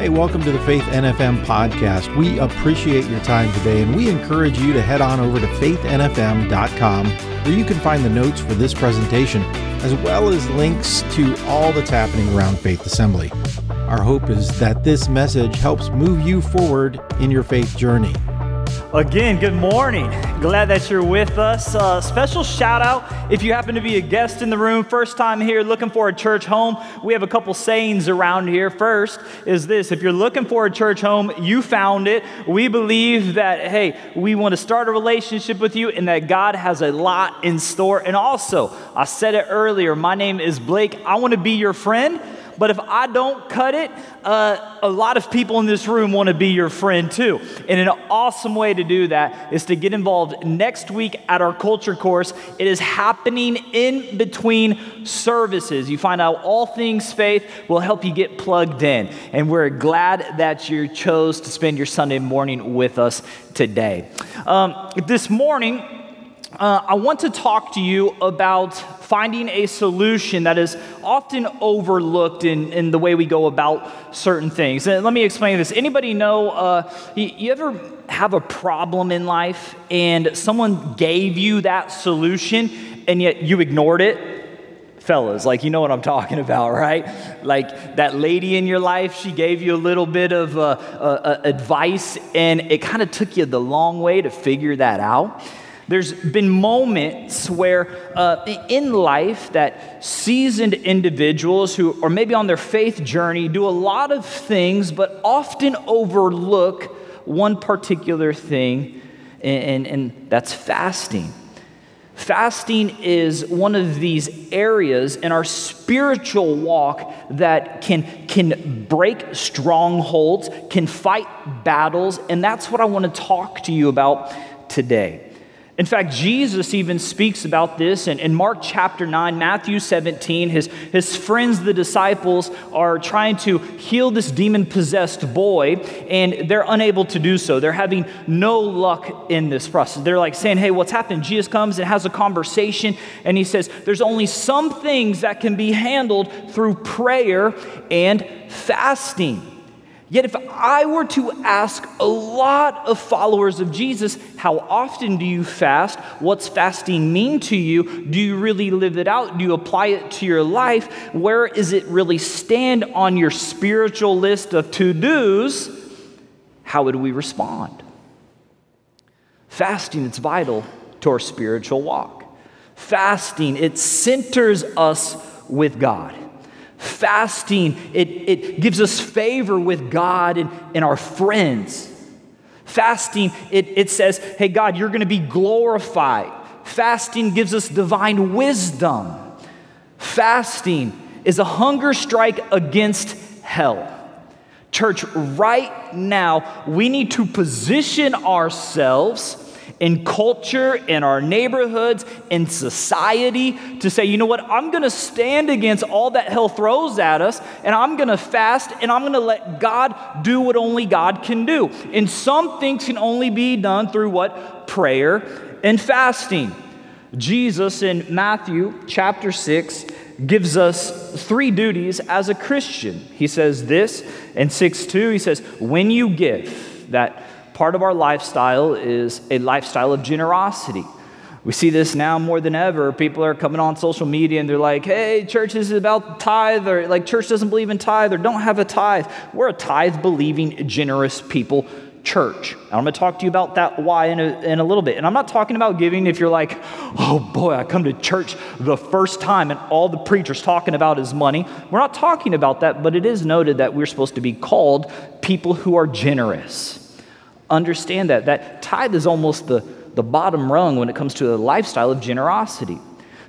Hey, welcome to the Faith NFM podcast. We appreciate your time today and we encourage you to head on over to faithnfm.com where you can find the notes for this presentation as well as links to all that's happening around Faith Assembly. Our hope is that this message helps move you forward in your faith journey. Again, good morning. Glad that you're with us. Uh, special shout out if you happen to be a guest in the room, first time here looking for a church home. We have a couple sayings around here. First is this if you're looking for a church home, you found it. We believe that, hey, we want to start a relationship with you and that God has a lot in store. And also, I said it earlier, my name is Blake. I want to be your friend. But if I don't cut it, uh, a lot of people in this room want to be your friend too. And an awesome way to do that is to get involved next week at our culture course. It is happening in between services. You find out all things faith will help you get plugged in. And we're glad that you chose to spend your Sunday morning with us today. Um, this morning, uh, I want to talk to you about finding a solution that is often overlooked in, in the way we go about certain things. And let me explain this. Anybody know, uh, you, you ever have a problem in life and someone gave you that solution and yet you ignored it? fellas like you know what i'm talking about right like that lady in your life she gave you a little bit of uh, uh, uh advice and it kind of took you the long way to figure that out there's been moments where uh, in life that seasoned individuals who are maybe on their faith journey do a lot of things, but often overlook one particular thing, and, and, and that's fasting. Fasting is one of these areas in our spiritual walk that can, can break strongholds, can fight battles, and that's what I want to talk to you about today. In fact, Jesus even speaks about this in, in Mark chapter 9, Matthew 17. His, his friends, the disciples, are trying to heal this demon possessed boy, and they're unable to do so. They're having no luck in this process. They're like saying, Hey, what's happened? Jesus comes and has a conversation, and he says, There's only some things that can be handled through prayer and fasting. Yet, if I were to ask a lot of followers of Jesus, how often do you fast? What's fasting mean to you? Do you really live it out? Do you apply it to your life? Where is it really stand on your spiritual list of to dos? How would we respond? Fasting, it's vital to our spiritual walk. Fasting, it centers us with God. Fasting, it, it gives us favor with God and, and our friends. Fasting, it, it says, hey, God, you're going to be glorified. Fasting gives us divine wisdom. Fasting is a hunger strike against hell. Church, right now, we need to position ourselves in culture, in our neighborhoods, in society to say, you know what, I'm gonna stand against all that hell throws at us, and I'm gonna fast, and I'm gonna let God do what only God can do. And some things can only be done through what? Prayer and fasting. Jesus in Matthew chapter 6 gives us three duties as a Christian. He says this in 6 2, he says, When you give, that part of our lifestyle is a lifestyle of generosity. We see this now more than ever. People are coming on social media and they're like, hey, church is about tithe, or like church doesn't believe in tithe, or don't have a tithe. We're a tithe believing, generous people church. And I'm going to talk to you about that why in a, in a little bit. And I'm not talking about giving if you're like, oh boy, I come to church the first time and all the preacher's talking about is money. We're not talking about that, but it is noted that we're supposed to be called people who are generous understand that. That tithe is almost the, the bottom rung when it comes to a lifestyle of generosity.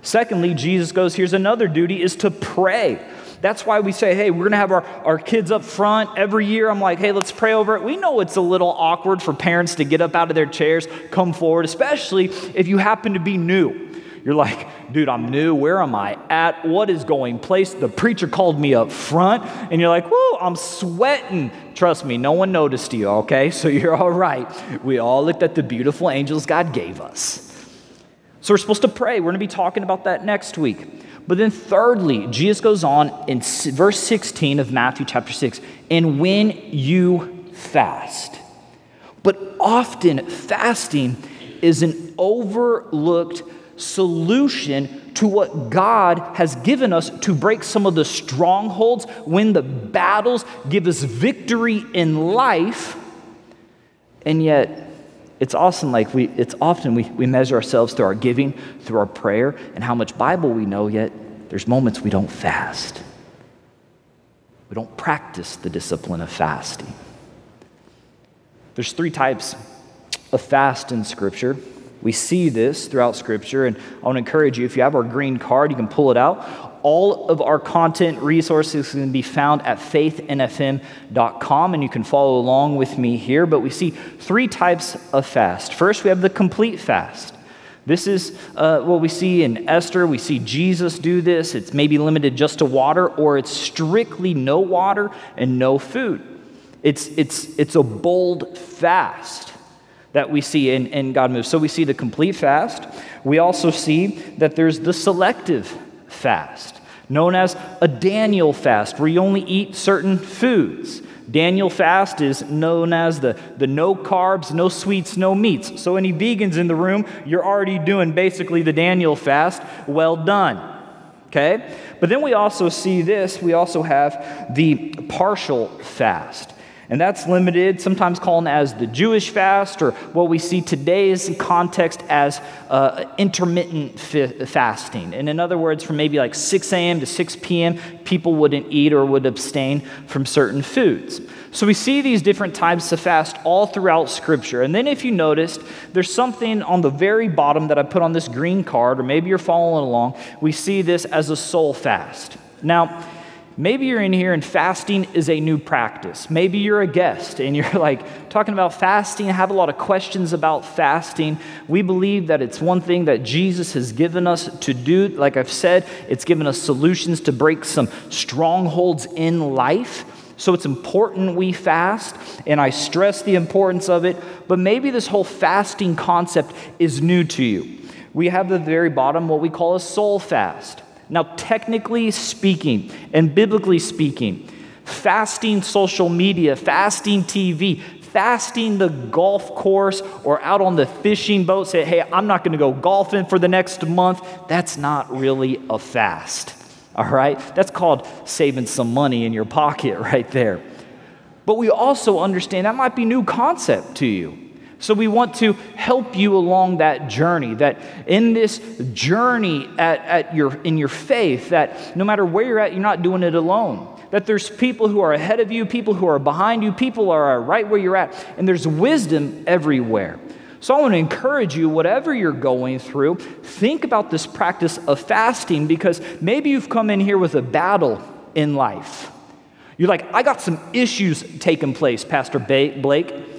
Secondly, Jesus goes, here's another duty is to pray. That's why we say, hey, we're going to have our, our kids up front every year. I'm like, hey, let's pray over it. We know it's a little awkward for parents to get up out of their chairs, come forward, especially if you happen to be new. You're like, dude, I'm new. Where am I at? What is going place? The preacher called me up front, and you're like, whoa, I'm sweating. Trust me, no one noticed you, okay? So you're all right. We all looked at the beautiful angels God gave us. So we're supposed to pray. We're going to be talking about that next week. But then, thirdly, Jesus goes on in verse 16 of Matthew chapter 6 and when you fast. But often, fasting is an overlooked solution to what God has given us to break some of the strongholds when the battles give us victory in life. And yet, it's awesome like we it's often we, we measure ourselves through our giving through our prayer and how much bible we know yet there's moments we don't fast. We don't practice the discipline of fasting. There's three types of fast in scripture we see this throughout scripture and i want to encourage you if you have our green card you can pull it out all of our content resources can be found at faithnfm.com, and you can follow along with me here. But we see three types of fast. First, we have the complete fast. This is uh, what we see in Esther. We see Jesus do this. It's maybe limited just to water, or it's strictly no water and no food. It's, it's, it's a bold fast that we see in, in God moves. So we see the complete fast. We also see that there's the selective fast, known as a Daniel fast, where you only eat certain foods. Daniel fast is known as the, the no carbs, no sweets, no meats. So, any vegans in the room, you're already doing basically the Daniel fast. Well done. Okay? But then we also see this we also have the partial fast. And that's limited, sometimes called as the Jewish fast, or what we see today's context as uh, intermittent fi- fasting. And in other words, from maybe like 6 a.m. to 6 p.m., people wouldn't eat or would abstain from certain foods. So we see these different types of fast all throughout Scripture. And then if you noticed, there's something on the very bottom that I put on this green card, or maybe you're following along. We see this as a soul fast. Now, Maybe you're in here and fasting is a new practice. Maybe you're a guest and you're like talking about fasting, I have a lot of questions about fasting. We believe that it's one thing that Jesus has given us to do. Like I've said, it's given us solutions to break some strongholds in life. So it's important we fast, and I stress the importance of it. But maybe this whole fasting concept is new to you. We have the very bottom what we call a soul fast. Now, technically speaking and biblically speaking, fasting social media, fasting TV, fasting the golf course or out on the fishing boat, say, hey, I'm not going to go golfing for the next month, that's not really a fast. All right? That's called saving some money in your pocket right there. But we also understand that might be new concept to you. So we want to help you along that journey, that in this journey at, at your, in your faith, that no matter where you're at, you're not doing it alone. That there's people who are ahead of you, people who are behind you, people are right where you're at, and there's wisdom everywhere. So I want to encourage you, whatever you're going through, think about this practice of fasting because maybe you've come in here with a battle in life. You're like, I got some issues taking place, Pastor Blake.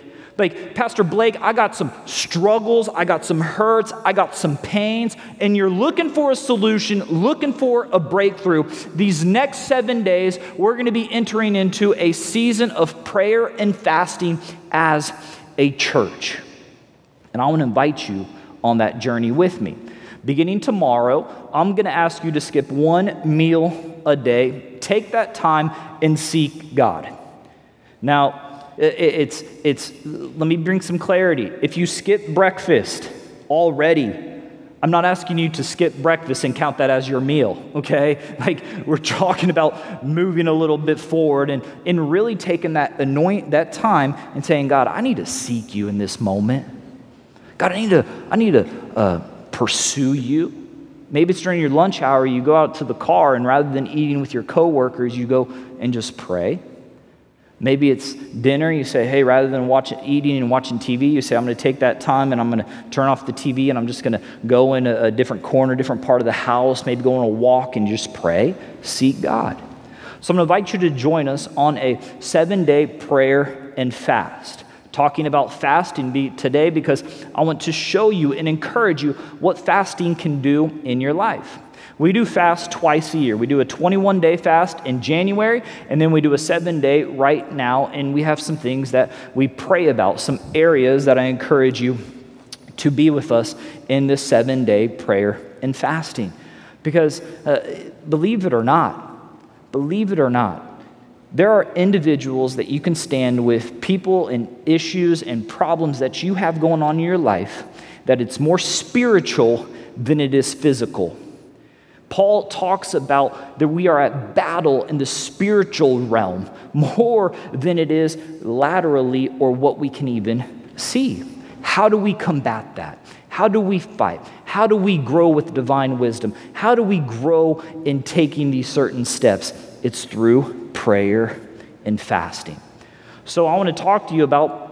Like, Pastor Blake, I got some struggles, I got some hurts, I got some pains, and you're looking for a solution, looking for a breakthrough. These next seven days, we're going to be entering into a season of prayer and fasting as a church. And I want to invite you on that journey with me. Beginning tomorrow, I'm going to ask you to skip one meal a day. Take that time and seek God. Now, it's, it's, let me bring some clarity. If you skip breakfast already, I'm not asking you to skip breakfast and count that as your meal, okay? Like we're talking about moving a little bit forward and, and really taking that anoint that time and saying, God, I need to seek you in this moment. God, I need to, I need to uh, pursue you. Maybe it's during your lunch hour, you go out to the car and rather than eating with your coworkers, you go and just pray. Maybe it's dinner. You say, hey, rather than watching, eating and watching TV, you say, I'm going to take that time and I'm going to turn off the TV and I'm just going to go in a, a different corner, different part of the house, maybe go on a walk and just pray, seek God. So I'm going to invite you to join us on a seven day prayer and fast. Talking about fasting today because I want to show you and encourage you what fasting can do in your life. We do fast twice a year. We do a 21 day fast in January, and then we do a seven day right now. And we have some things that we pray about, some areas that I encourage you to be with us in this seven day prayer and fasting. Because uh, believe it or not, believe it or not, there are individuals that you can stand with, people and issues and problems that you have going on in your life, that it's more spiritual than it is physical. Paul talks about that we are at battle in the spiritual realm more than it is laterally or what we can even see. How do we combat that? How do we fight? How do we grow with divine wisdom? How do we grow in taking these certain steps? It's through prayer and fasting. So, I want to talk to you about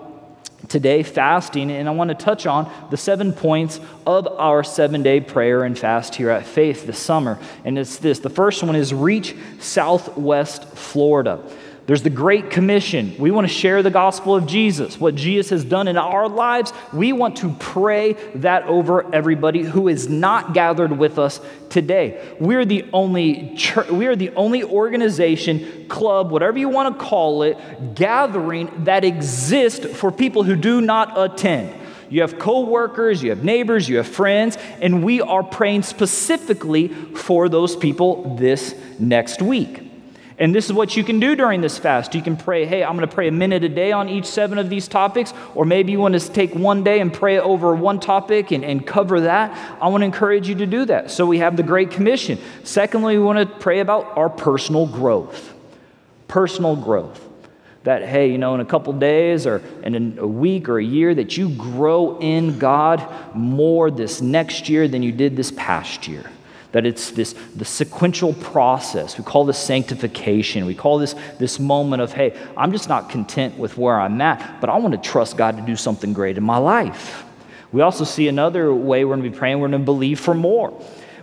today fasting, and I want to touch on the seven points of our seven day prayer and fast here at Faith this summer. And it's this the first one is reach Southwest Florida. There's the Great Commission. We want to share the gospel of Jesus, what Jesus has done in our lives. We want to pray that over everybody who is not gathered with us today. We're the only church, we are the only organization, club, whatever you want to call it, gathering that exists for people who do not attend. You have coworkers, you have neighbors, you have friends, and we are praying specifically for those people this next week. And this is what you can do during this fast. You can pray, hey, I'm going to pray a minute a day on each seven of these topics, or maybe you want to take one day and pray over one topic and, and cover that. I want to encourage you to do that. So we have the Great Commission. Secondly, we want to pray about our personal growth. Personal growth. That, hey, you know, in a couple days or in a week or a year, that you grow in God more this next year than you did this past year that it's this the sequential process. We call this sanctification. We call this this moment of hey i'm just not content with where i'm at but i want to trust god to do something great in my life. We also see another way we're going to be praying we're going to believe for more.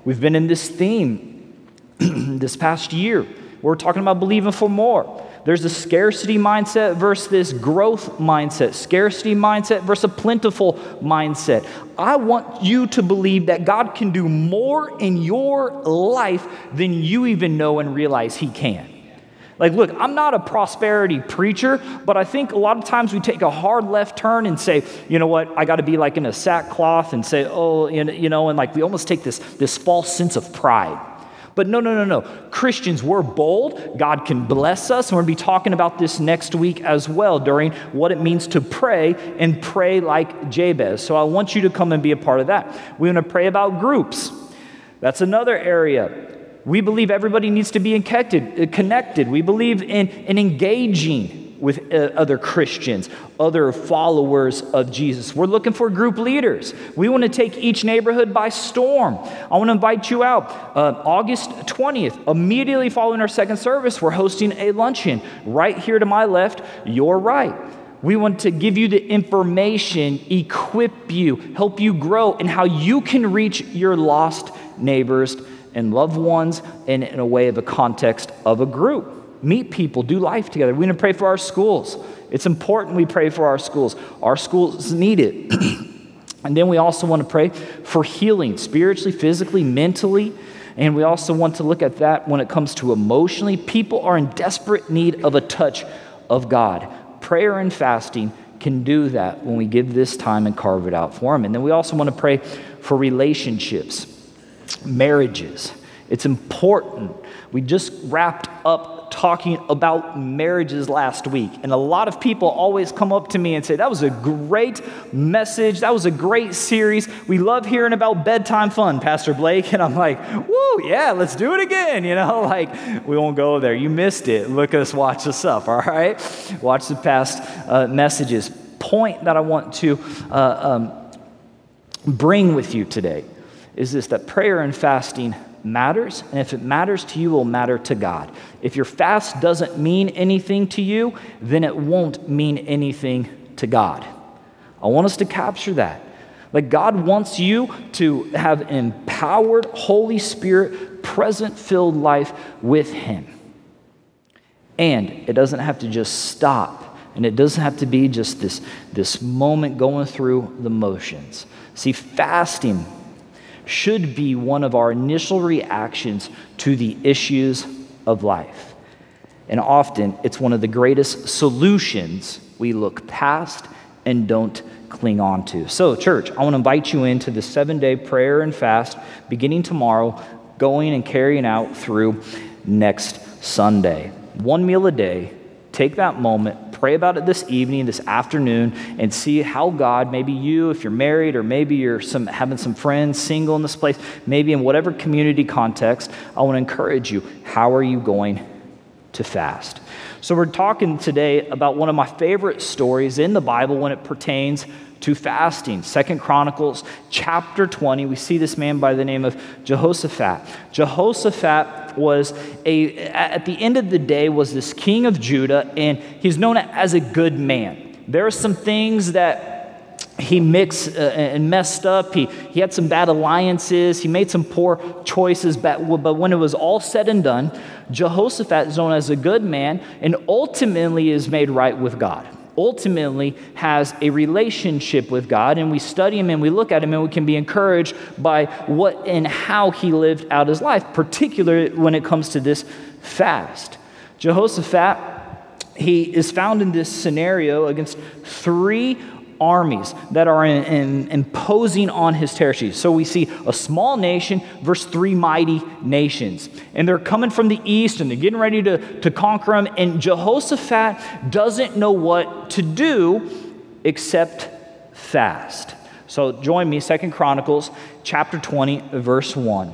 We've been in this theme this past year. We're talking about believing for more there's a scarcity mindset versus this growth mindset, scarcity mindset versus a plentiful mindset. I want you to believe that God can do more in your life than you even know and realize He can. Like, look, I'm not a prosperity preacher, but I think a lot of times we take a hard left turn and say, you know what, I got to be like in a sackcloth and say, oh, you know, and like we almost take this, this false sense of pride. But no, no, no, no. Christians, we're bold. God can bless us. We're going to be talking about this next week as well during what it means to pray and pray like Jabez. So I want you to come and be a part of that. We want to pray about groups. That's another area. We believe everybody needs to be connected. We believe in, in engaging with uh, other Christians, other followers of Jesus. We're looking for group leaders. We want to take each neighborhood by storm. I want to invite you out. Uh, August 20th, immediately following our second service, we're hosting a luncheon right here to my left, your right. We want to give you the information, equip you, help you grow in how you can reach your lost neighbors and loved ones in, in a way of a context of a group meet people, do life together. We need to pray for our schools. It's important we pray for our schools. Our schools need it. and then we also want to pray for healing spiritually, physically, mentally. And we also want to look at that when it comes to emotionally. People are in desperate need of a touch of God. Prayer and fasting can do that when we give this time and carve it out for them. And then we also want to pray for relationships, marriages. It's important. We just wrapped up talking about marriages last week, and a lot of people always come up to me and say, That was a great message. That was a great series. We love hearing about bedtime fun, Pastor Blake. And I'm like, Woo, yeah, let's do it again. You know, like, we won't go there. You missed it. Look us, watch us up, all right? Watch the past uh, messages. Point that I want to uh, um, bring with you today is this that prayer and fasting matters, and if it matters to you, it will matter to God. If your fast doesn't mean anything to you, then it won't mean anything to God. I want us to capture that. Like God wants you to have an empowered, Holy Spirit, present filled life with Him. And it doesn't have to just stop. And it doesn't have to be just this, this moment going through the motions. See, fasting should be one of our initial reactions to the issues of life. And often it's one of the greatest solutions we look past and don't cling on to. So, church, I want to invite you into the seven day prayer and fast beginning tomorrow going and carrying out through next Sunday. One meal a day. Take that moment, pray about it this evening, this afternoon, and see how God, maybe you, if you're married, or maybe you're some, having some friends single in this place, maybe in whatever community context, I want to encourage you. How are you going to fast? So, we're talking today about one of my favorite stories in the Bible when it pertains to fasting. Second Chronicles chapter 20, we see this man by the name of Jehoshaphat. Jehoshaphat was a at the end of the day was this king of Judah and he's known as a good man. There are some things that he mixed uh, and messed up. He, he had some bad alliances. He made some poor choices. But, but when it was all said and done, Jehoshaphat is known as a good man and ultimately is made right with God ultimately has a relationship with God, and we study him and we look at him and we can be encouraged by what and how he lived out his life, particularly when it comes to this fast. Jehoshaphat, he is found in this scenario against three armies that are in, in, imposing on his territory. So we see a small nation versus three mighty nations. And they're coming from the east and they're getting ready to, to conquer them. And Jehoshaphat doesn't know what to do except fast. So join me, Second Chronicles chapter 20, verse 1.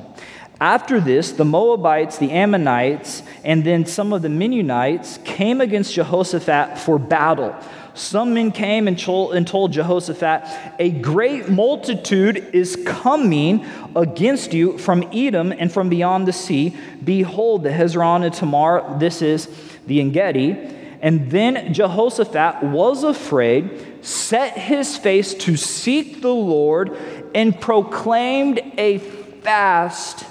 After this, the Moabites, the Ammonites, and then some of the Meunites came against Jehoshaphat for battle some men came and told Jehoshaphat, A great multitude is coming against you from Edom and from beyond the sea. Behold, the Hezron and Tamar, this is the Engedi. And then Jehoshaphat was afraid, set his face to seek the Lord, and proclaimed a fast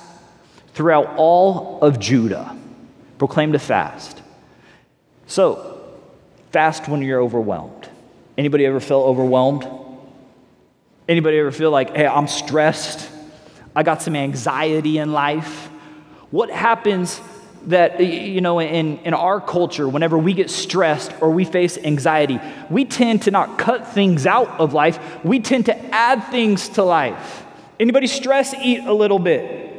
throughout all of Judah. Proclaimed a fast. So, Fast when you're overwhelmed. Anybody ever feel overwhelmed? Anybody ever feel like, hey, I'm stressed? I got some anxiety in life? What happens that, you know, in, in our culture, whenever we get stressed or we face anxiety, we tend to not cut things out of life, we tend to add things to life. Anybody stress eat a little bit?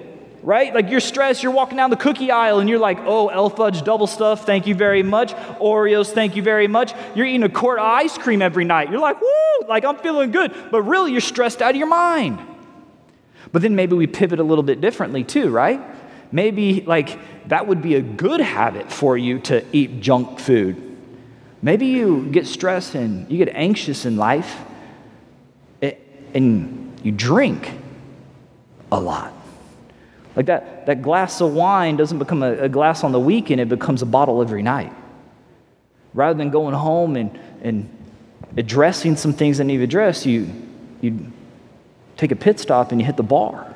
Right? Like you're stressed, you're walking down the cookie aisle and you're like, oh, El Fudge double stuff, thank you very much. Oreos, thank you very much. You're eating a quart of ice cream every night. You're like, woo, like I'm feeling good. But really, you're stressed out of your mind. But then maybe we pivot a little bit differently too, right? Maybe like that would be a good habit for you to eat junk food. Maybe you get stressed and you get anxious in life eh, and you drink a lot. Like that, that glass of wine doesn't become a, a, glass on the weekend, it becomes a bottle every night. Rather than going home and, and addressing some things that need to be addressed, you, you take a pit stop and you hit the bar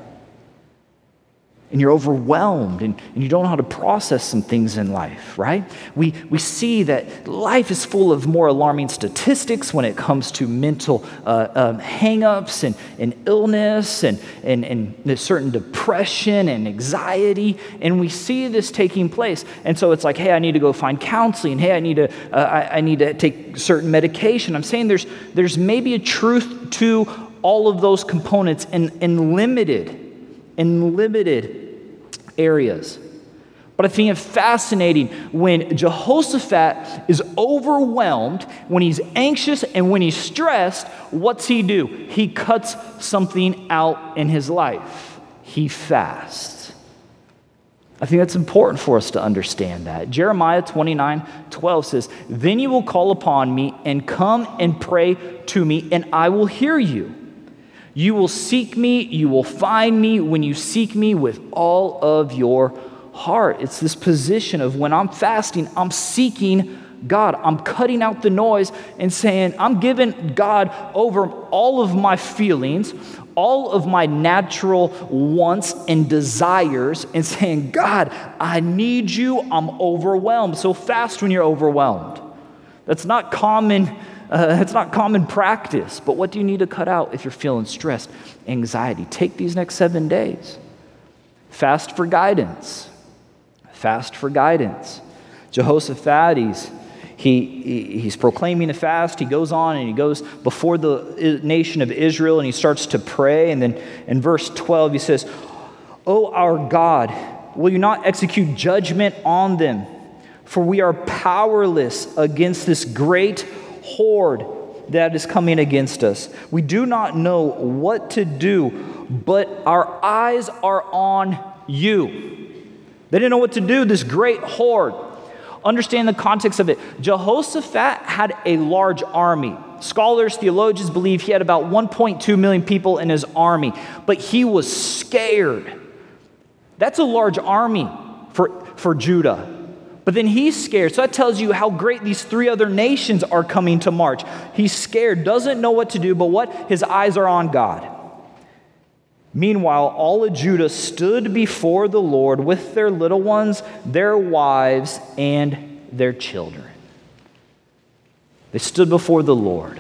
and you're overwhelmed and, and you don't know how to process some things in life, right? We, we see that life is full of more alarming statistics when it comes to mental uh, um, hangups and, and illness and, and, and certain depression and anxiety. And we see this taking place. And so it's like, hey, I need to go find counseling. Hey, I need to, uh, I, I need to take certain medication. I'm saying there's, there's maybe a truth to all of those components and, and limited in limited areas. But I think it's fascinating when Jehoshaphat is overwhelmed, when he's anxious, and when he's stressed, what's he do? He cuts something out in his life. He fasts. I think that's important for us to understand that. Jeremiah 29 12 says, Then you will call upon me and come and pray to me, and I will hear you. You will seek me, you will find me when you seek me with all of your heart. It's this position of when I'm fasting, I'm seeking God. I'm cutting out the noise and saying, I'm giving God over all of my feelings, all of my natural wants and desires, and saying, God, I need you. I'm overwhelmed. So fast when you're overwhelmed. That's not common uh, it's not common practice, but what do you need to cut out if you're feeling stressed, anxiety? Take these next seven days. Fast for guidance. Fast for guidance. Jehoshaphat, he's, he, he's proclaiming a fast. He goes on and he goes before the nation of Israel and he starts to pray. And then in verse 12, he says, O our God, will you not execute judgment on them? For we are powerless against this great horde that is coming against us. We do not know what to do, but our eyes are on you. They didn't know what to do, this great horde. Understand the context of it. Jehoshaphat had a large army. Scholars, theologians believe he had about 1.2 million people in his army, but he was scared. That's a large army for, for Judah. But then he's scared. So that tells you how great these three other nations are coming to march. He's scared, doesn't know what to do, but what? His eyes are on God. Meanwhile, all of Judah stood before the Lord with their little ones, their wives, and their children. They stood before the Lord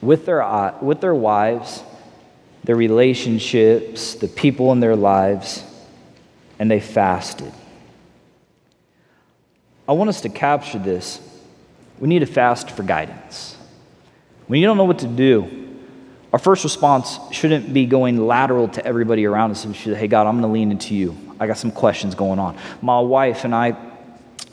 with their, uh, with their wives, their relationships, the people in their lives, and they fasted. I want us to capture this. We need to fast for guidance. When you don't know what to do, our first response shouldn't be going lateral to everybody around us. We should, hey, God, I'm going to lean into you. I got some questions going on. My wife and I,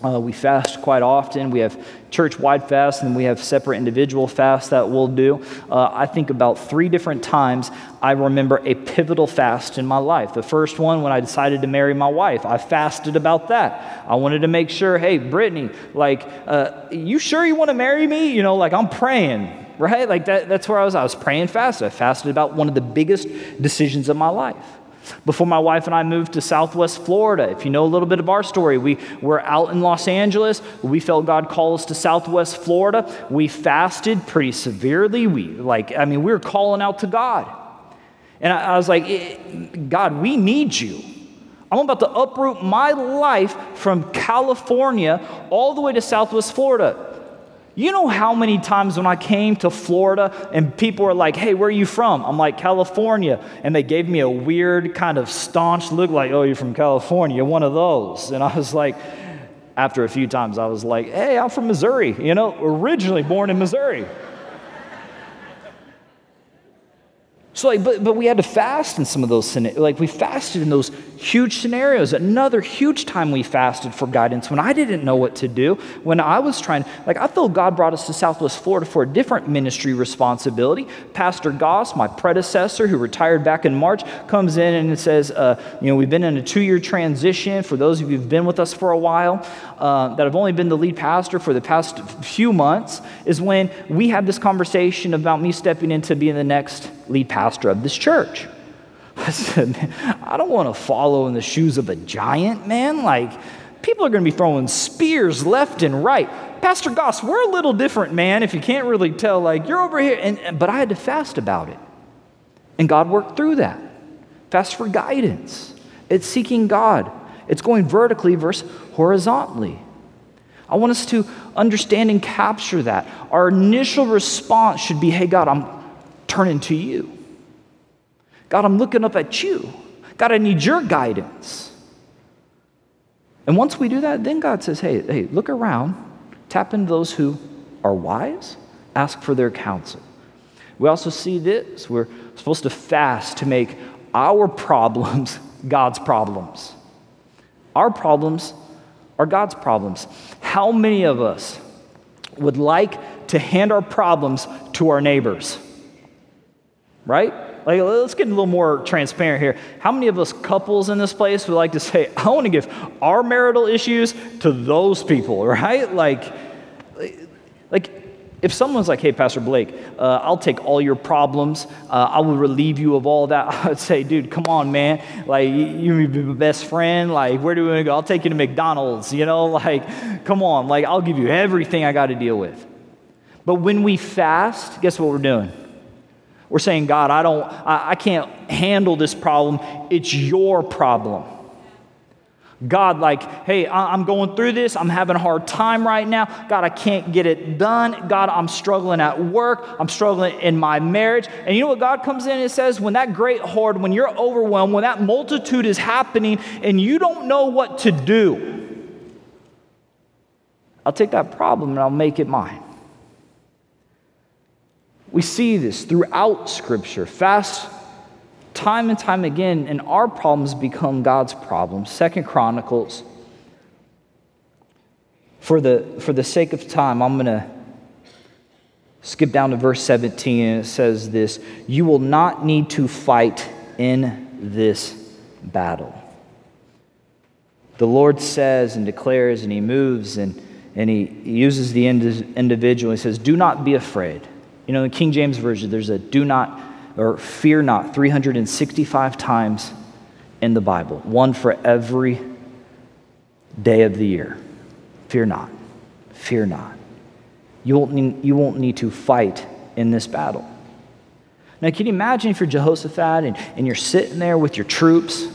uh, we fast quite often. We have church wide fasts and we have separate individual fasts that we'll do. Uh, I think about three different times I remember a pivotal fast in my life. The first one, when I decided to marry my wife, I fasted about that. I wanted to make sure, hey, Brittany, like, uh, you sure you want to marry me? You know, like, I'm praying right? Like that, that's where I was. I was praying fast. I fasted about one of the biggest decisions of my life. Before my wife and I moved to Southwest Florida, if you know a little bit of our story, we were out in Los Angeles. We felt God call us to Southwest Florida. We fasted pretty severely. We like, I mean, we were calling out to God. And I, I was like, eh, God, we need you. I'm about to uproot my life from California all the way to Southwest Florida. You know how many times when I came to Florida and people were like, hey, where are you from? I'm like, California. And they gave me a weird kind of staunch look, like, oh, you're from California, one of those. And I was like, after a few times, I was like, hey, I'm from Missouri, you know, originally born in Missouri. So, like, but, but we had to fast in some of those, like, we fasted in those huge scenarios. Another huge time we fasted for guidance when I didn't know what to do, when I was trying, like, I feel God brought us to Southwest Florida for a different ministry responsibility. Pastor Goss, my predecessor, who retired back in March, comes in and says, uh, you know, we've been in a two year transition. For those of you who've been with us for a while, uh, that have only been the lead pastor for the past few months, is when we had this conversation about me stepping into being the next lead pastor of this church. I said, I don't want to follow in the shoes of a giant, man. Like, people are going to be throwing spears left and right. Pastor Goss, we're a little different, man, if you can't really tell. Like, you're over here. And, but I had to fast about it. And God worked through that. Fast for guidance. It's seeking God, it's going vertically versus horizontally. I want us to understand and capture that. Our initial response should be, hey, God, I'm turning to you. God, I'm looking up at you. God, I need your guidance. And once we do that, then God says, hey, hey, look around, tap into those who are wise, ask for their counsel. We also see this we're supposed to fast to make our problems God's problems. Our problems are God's problems. How many of us would like to hand our problems to our neighbors? Right? Like, let's get a little more transparent here. How many of us couples in this place would like to say, I want to give our marital issues to those people, right? Like, like if someone's like, hey, Pastor Blake, uh, I'll take all your problems, uh, I will relieve you of all that, I would say, dude, come on, man. Like, you be my best friend. Like, where do we want to go? I'll take you to McDonald's, you know? Like, come on. Like, I'll give you everything I got to deal with. But when we fast, guess what we're doing? We're saying, God, I don't, I, I can't handle this problem. It's your problem. God, like, hey, I'm going through this. I'm having a hard time right now. God, I can't get it done. God, I'm struggling at work. I'm struggling in my marriage. And you know what God comes in and says? When that great horde, when you're overwhelmed, when that multitude is happening and you don't know what to do, I'll take that problem and I'll make it mine. We see this throughout Scripture. Fast time and time again, and our problems become God's problems. Second Chronicles. For the, for the sake of time, I'm going to skip down to verse 17, and it says this You will not need to fight in this battle. The Lord says and declares, and He moves, and, and He uses the individual. He says, Do not be afraid. You know, in the King James Version, there's a do not or fear not 365 times in the Bible, one for every day of the year. Fear not. Fear not. You won't need, you won't need to fight in this battle. Now, can you imagine if you're Jehoshaphat and, and you're sitting there with your troops?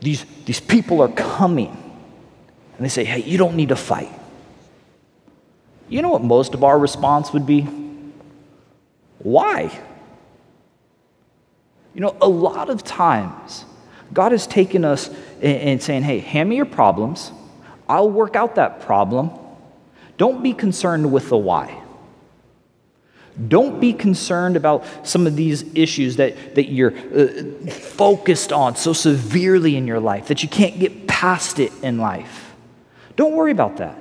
These, these people are coming, and they say, Hey, you don't need to fight. You know what most of our response would be? Why? You know, a lot of times, God has taken us and saying, Hey, hand me your problems. I'll work out that problem. Don't be concerned with the why. Don't be concerned about some of these issues that, that you're uh, focused on so severely in your life that you can't get past it in life. Don't worry about that.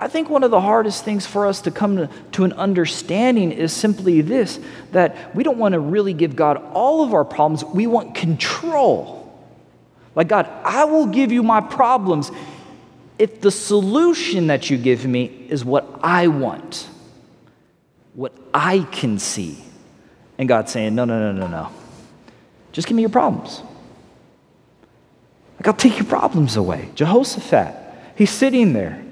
I think one of the hardest things for us to come to, to an understanding is simply this that we don't want to really give God all of our problems, we want control. Like, God, I will give you my problems if the solution that you give me is what I want, what I can see. And God's saying, no, no, no, no, no. Just give me your problems. Like, I'll take your problems away. Jehoshaphat, he's sitting there.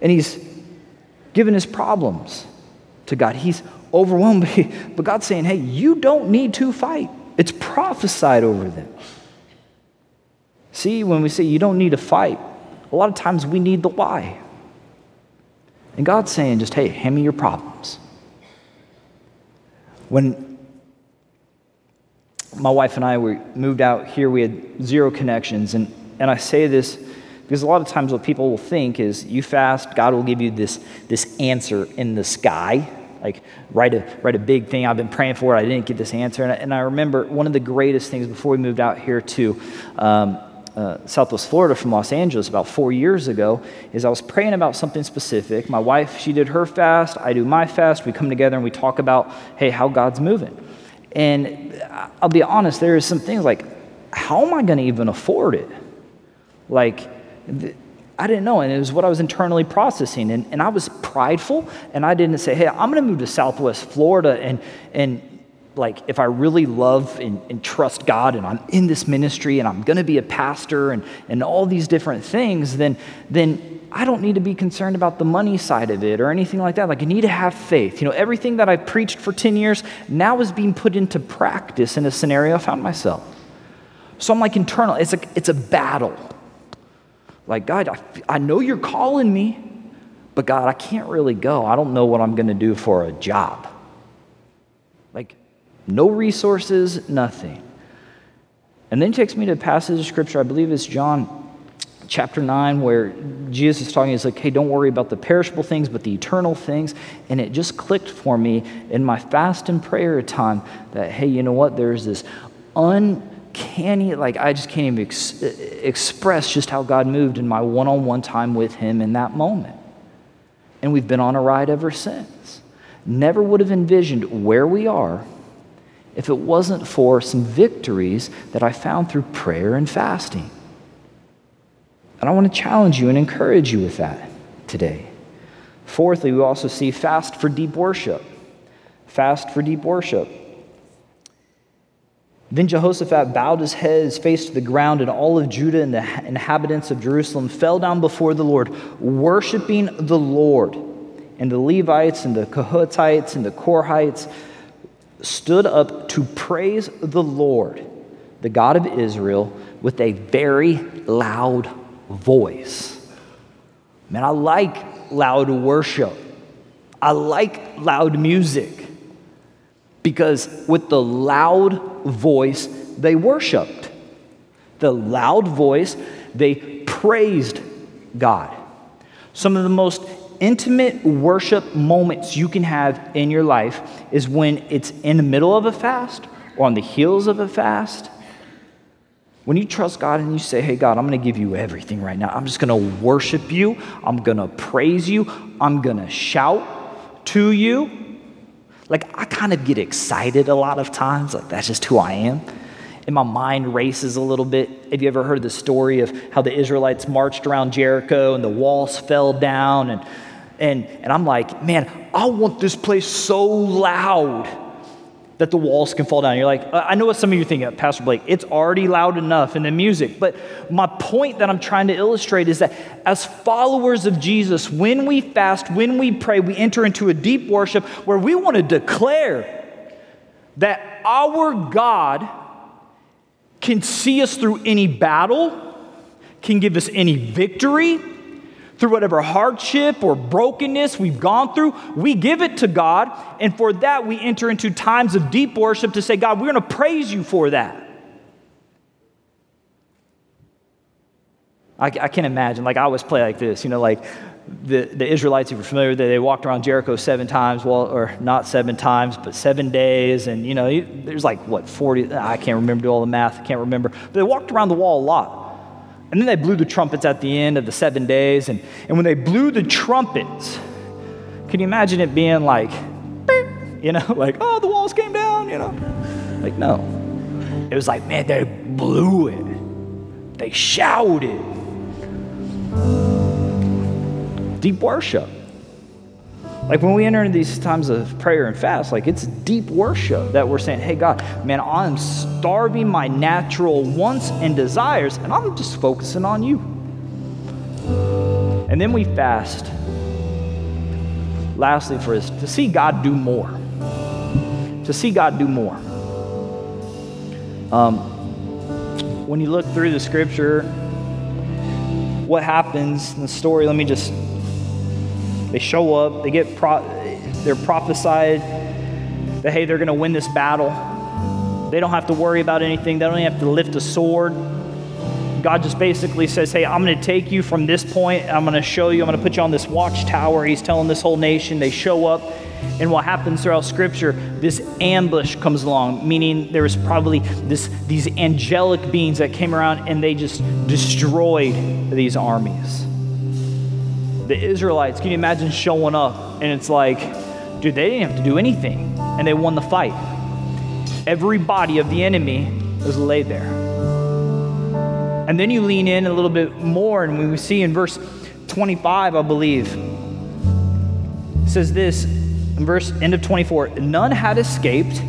And he's given his problems to God. He's overwhelmed, but God's saying, hey, you don't need to fight. It's prophesied over them. See, when we say you don't need to fight, a lot of times we need the why. And God's saying, just, hey, hand me your problems. When my wife and I we moved out here, we had zero connections. And, and I say this because a lot of times what people will think is you fast, God will give you this, this answer in the sky. Like, write a, write a big thing. I've been praying for. I didn't get this answer. And I, and I remember one of the greatest things before we moved out here to um, uh, Southwest Florida from Los Angeles about four years ago is I was praying about something specific. My wife, she did her fast, I do my fast. We come together and we talk about, hey, how God's moving. And I'll be honest, there are some things like, how am I going to even afford it? Like, I didn't know, and it was what I was internally processing. And, and I was prideful, and I didn't say, hey, I'm going to move to Southwest Florida and, and like if I really love and, and, trust God and I'm in this ministry and I'm going to be a pastor and, and all these different things, then, then I don't need to be concerned about the money side of it or anything like that. Like, I need to have faith. You know, everything that I preached for 10 years now is being put into practice in a scenario I found myself. So I'm like internal, it's a, it's a battle. Like, God, I, I know you're calling me, but God, I can't really go. I don't know what I'm going to do for a job. Like, no resources, nothing. And then he takes me to a passage of scripture, I believe it's John chapter 9, where Jesus is talking. He's like, hey, don't worry about the perishable things, but the eternal things. And it just clicked for me in my fast and prayer time that, hey, you know what? There's this uncanny, like, I just can't even ex- express just how God moved in my one on one time with Him in that moment. And we've been on a ride ever since. Never would have envisioned where we are if it wasn't for some victories that I found through prayer and fasting. And I want to challenge you and encourage you with that today. Fourthly, we also see fast for deep worship. Fast for deep worship. Then Jehoshaphat bowed his head, his face to the ground, and all of Judah and the inhabitants of Jerusalem fell down before the Lord, worshiping the Lord. And the Levites and the Kohathites and the Korahites stood up to praise the Lord, the God of Israel, with a very loud voice. Man, I like loud worship. I like loud music because with the loud voice, they worshiped. The loud voice, they praised God. Some of the most intimate worship moments you can have in your life is when it's in the middle of a fast or on the heels of a fast. When you trust God and you say, Hey, God, I'm going to give you everything right now. I'm just going to worship you. I'm going to praise you. I'm going to shout to you. Like, I kind of get excited a lot of times. Like, that's just who I am and my mind races a little bit. Have you ever heard the story of how the Israelites marched around Jericho and the walls fell down? And, and, and I'm like, man, I want this place so loud that the walls can fall down. You're like, I know what some of you think, Pastor Blake, it's already loud enough in the music. But my point that I'm trying to illustrate is that as followers of Jesus, when we fast, when we pray, we enter into a deep worship where we want to declare that our God can see us through any battle, can give us any victory, through whatever hardship or brokenness we've gone through, we give it to God. And for that, we enter into times of deep worship to say, God, we're going to praise you for that. I, I can imagine, like, I always play like this, you know, like, the, the Israelites, if you're familiar with it, they walked around Jericho seven times, well, or not seven times, but seven days. And, you know, there's like, what, 40, I can't remember, do all the math, I can't remember. But they walked around the wall a lot. And then they blew the trumpets at the end of the seven days. And, and when they blew the trumpets, can you imagine it being like, you know, like, oh, the walls came down, you know? Like, no. It was like, man, they blew it. They shouted deep worship. Like when we enter into these times of prayer and fast, like it's deep worship that we're saying, hey, God, man, I'm starving my natural wants and desires, and I'm just focusing on you. And then we fast, lastly, for us to see God do more. To see God do more. Um, when you look through the scripture, what happens in the story, let me just they show up, they get pro- they're prophesied that hey, they're going to win this battle. They don't have to worry about anything. They don't even have to lift a sword. God just basically says, Hey, I'm going to take you from this point. I'm going to show you. I'm going to put you on this watchtower. He's telling this whole nation. They show up. And what happens throughout Scripture, this ambush comes along, meaning there was probably this, these angelic beings that came around and they just destroyed these armies the Israelites, can you imagine showing up and it's like, dude, they didn't have to do anything and they won the fight. Every body of the enemy was laid there. And then you lean in a little bit more, and we see in verse 25, I believe, says this in verse end of 24 none had escaped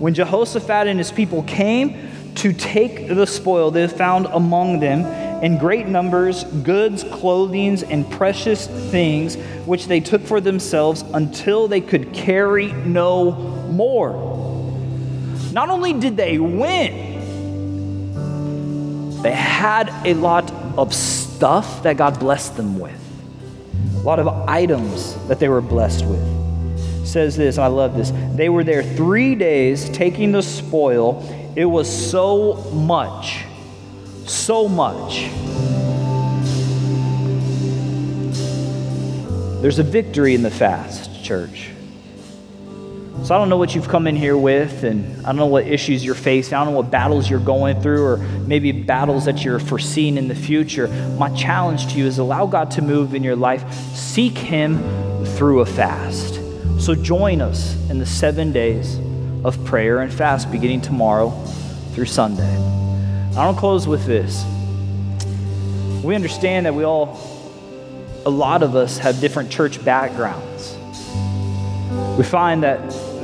when jehoshaphat and his people came to take the spoil they found among them in great numbers goods, clothing, and precious things, which they took for themselves until they could carry no more. Not only did they win, they had a lot of stuff that God blessed them with, a lot of items that they were blessed with. Says this, and I love this. They were there three days taking the spoil. It was so much so much. There's a victory in the fast, church. So I don't know what you've come in here with, and I don't know what issues you're facing. I don't know what battles you're going through, or maybe battles that you're foreseeing in the future. My challenge to you is allow God to move in your life. Seek Him through a fast. So join us in the seven days of prayer and fast beginning tomorrow through Sunday. I don't close with this. We understand that we all, a lot of us, have different church backgrounds. We find that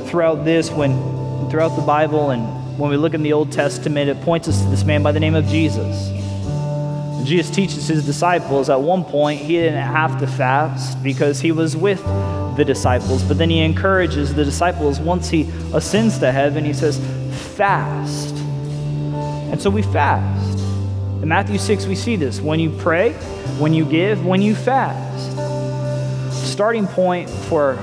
throughout this, when throughout the Bible and when we look in the Old Testament, it points us to this man by the name of Jesus. Jesus teaches his disciples at one point he didn't have to fast because he was with the disciples, but then he encourages the disciples once he ascends to heaven, he says, Fast and so we fast. In Matthew 6, we see this. When you pray, when you give, when you fast. Starting point for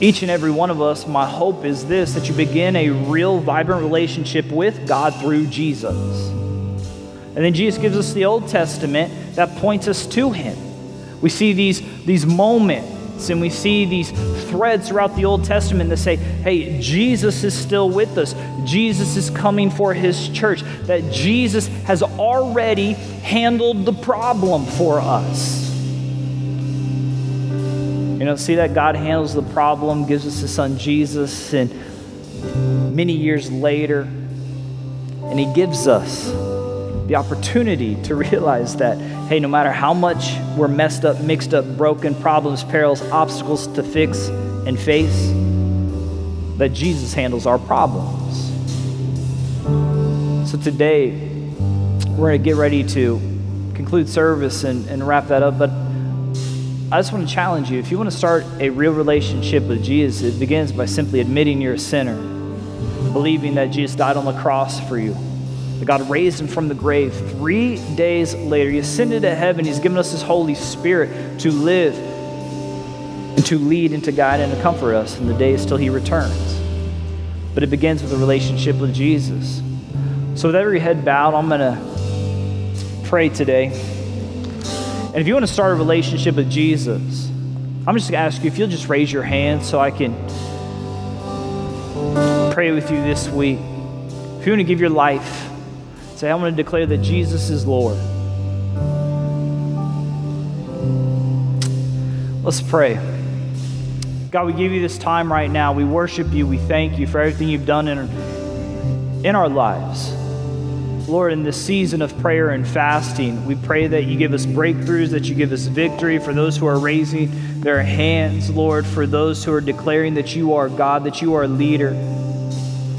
each and every one of us, my hope is this that you begin a real, vibrant relationship with God through Jesus. And then Jesus gives us the Old Testament that points us to Him. We see these, these moments and we see these threads throughout the Old Testament that say, hey, Jesus is still with us. Jesus is coming for his church. That Jesus has already handled the problem for us. You know, see that God handles the problem, gives us his son Jesus, and many years later, and he gives us the opportunity to realize that, hey, no matter how much we're messed up, mixed up, broken, problems, perils, obstacles to fix and face, that Jesus handles our problems. So today, we're going to get ready to conclude service and, and wrap that up, but I just want to challenge you. If you want to start a real relationship with Jesus, it begins by simply admitting you're a sinner, believing that Jesus died on the cross for you, that God raised him from the grave. Three days later, he ascended to heaven. He's given us his Holy Spirit to live and to lead and to guide and to comfort us in the days till he returns. But it begins with a relationship with Jesus. So, with every head bowed, I'm going to pray today. And if you want to start a relationship with Jesus, I'm just going to ask you if you'll just raise your hand so I can pray with you this week. If you want to give your life, say, I'm going to declare that Jesus is Lord. Let's pray. God, we give you this time right now. We worship you. We thank you for everything you've done in, in our lives. Lord, in this season of prayer and fasting, we pray that you give us breakthroughs, that you give us victory for those who are raising their hands, Lord, for those who are declaring that you are God, that you are a leader.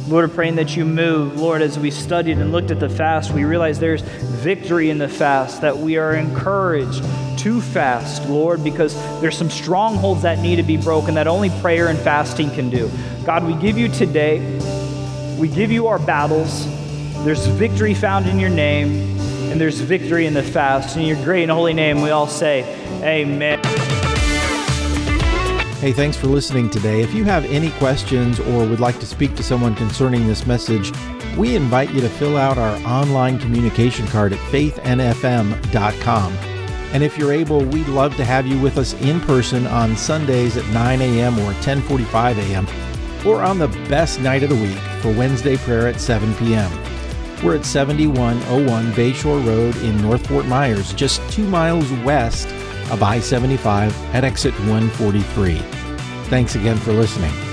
Lord, praying that you move. Lord, as we studied and looked at the fast, we realize there's victory in the fast, that we are encouraged to fast, Lord, because there's some strongholds that need to be broken that only prayer and fasting can do. God, we give you today, we give you our battles. There's victory found in your name, and there's victory in the fast. In your great and holy name, we all say, Amen. Hey, thanks for listening today. If you have any questions or would like to speak to someone concerning this message, we invite you to fill out our online communication card at faithnfm.com. And if you're able, we'd love to have you with us in person on Sundays at 9 a.m. or 10:45 a.m. or on the best night of the week for Wednesday prayer at 7 p.m. We're at 7101 Bayshore Road in North Fort Myers, just two miles west of I 75 at exit 143. Thanks again for listening.